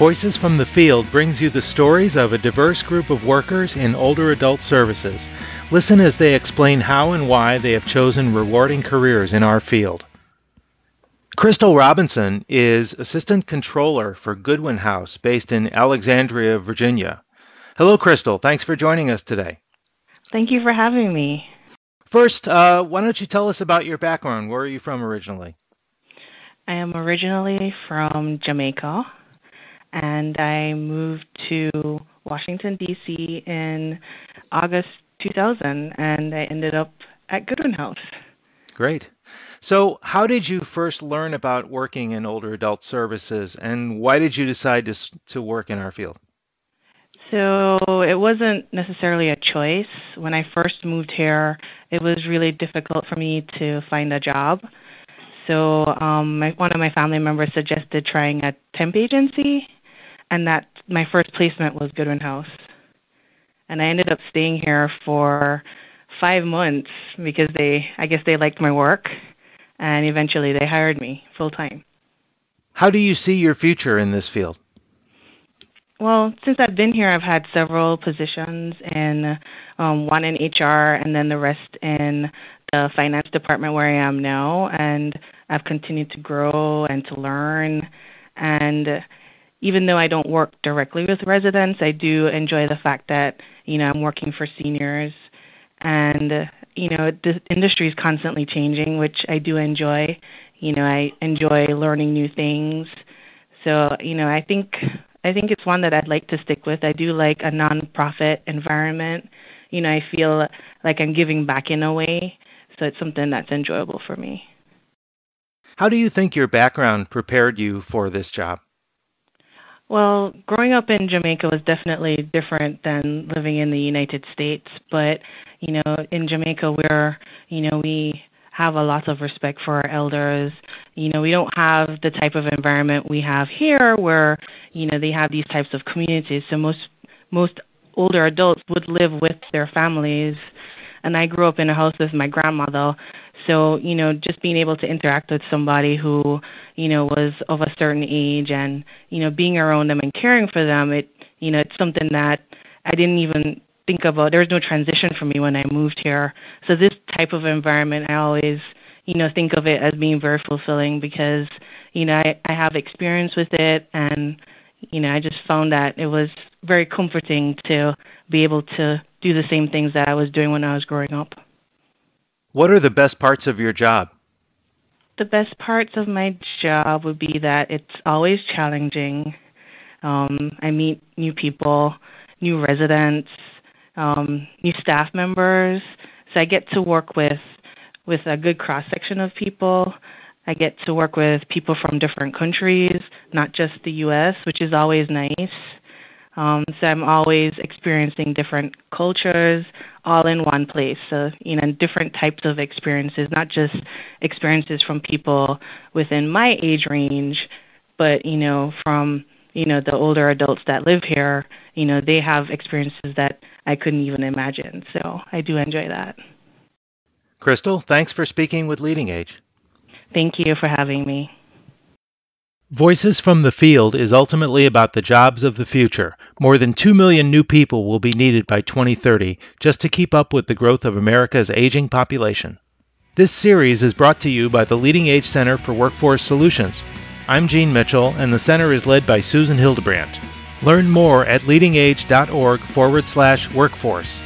Voices from the Field brings you the stories of a diverse group of workers in older adult services. Listen as they explain how and why they have chosen rewarding careers in our field. Crystal Robinson is Assistant Controller for Goodwin House based in Alexandria, Virginia. Hello, Crystal. Thanks for joining us today. Thank you for having me. First, uh, why don't you tell us about your background? Where are you from originally? I am originally from Jamaica and I moved to Washington, D.C. in August 2000, and I ended up at Goodwin House. Great. So, how did you first learn about working in older adult services, and why did you decide to, to work in our field? So, it wasn't necessarily a choice. When I first moved here, it was really difficult for me to find a job. So, um, my, one of my family members suggested trying a temp agency, and that my first placement was Goodwin House. And I ended up staying here for five months because they, I guess they liked my work, and eventually they hired me full time. How do you see your future in this field? Well, since I've been here, I've had several positions, in um, one in HR, and then the rest in the finance department where I am now. And I've continued to grow and to learn. And even though I don't work directly with residents, I do enjoy the fact that you know I'm working for seniors, and you know the industry is constantly changing, which I do enjoy. You know, I enjoy learning new things. So you know, I think I think it's one that I'd like to stick with. I do like a nonprofit environment. You know, I feel like I'm giving back in a way, so it's something that's enjoyable for me. How do you think your background prepared you for this job? Well, growing up in Jamaica was definitely different than living in the United States. But, you know, in Jamaica, we're, you know, we have a lot of respect for our elders. You know, we don't have the type of environment we have here where, you know, they have these types of communities. So most, most older adults would live with their families. And I grew up in a house with my grandmother. So, you know, just being able to interact with somebody who, you know, was of a certain age and, you know, being around them and caring for them, it, you know, it's something that I didn't even think about. There was no transition for me when I moved here. So this type of environment, I always, you know, think of it as being very fulfilling because, you know, I, I have experience with it and, you know, I just found that it was very comforting to be able to do the same things that I was doing when I was growing up. What are the best parts of your job? The best parts of my job would be that it's always challenging. Um, I meet new people, new residents, um, new staff members. So I get to work with with a good cross section of people. I get to work with people from different countries, not just the U.S., which is always nice. Um, so I'm always experiencing different cultures all in one place. So, you know, different types of experiences, not just experiences from people within my age range, but, you know, from, you know, the older adults that live here, you know, they have experiences that I couldn't even imagine. So I do enjoy that. Crystal, thanks for speaking with LeadingAge. Thank you for having me. Voices from the Field is ultimately about the jobs of the future. More than 2 million new people will be needed by 2030 just to keep up with the growth of America's aging population. This series is brought to you by the LeadingAge Center for Workforce Solutions. I'm Gene Mitchell, and the center is led by Susan Hildebrandt. Learn more at leadingage.org forward slash workforce.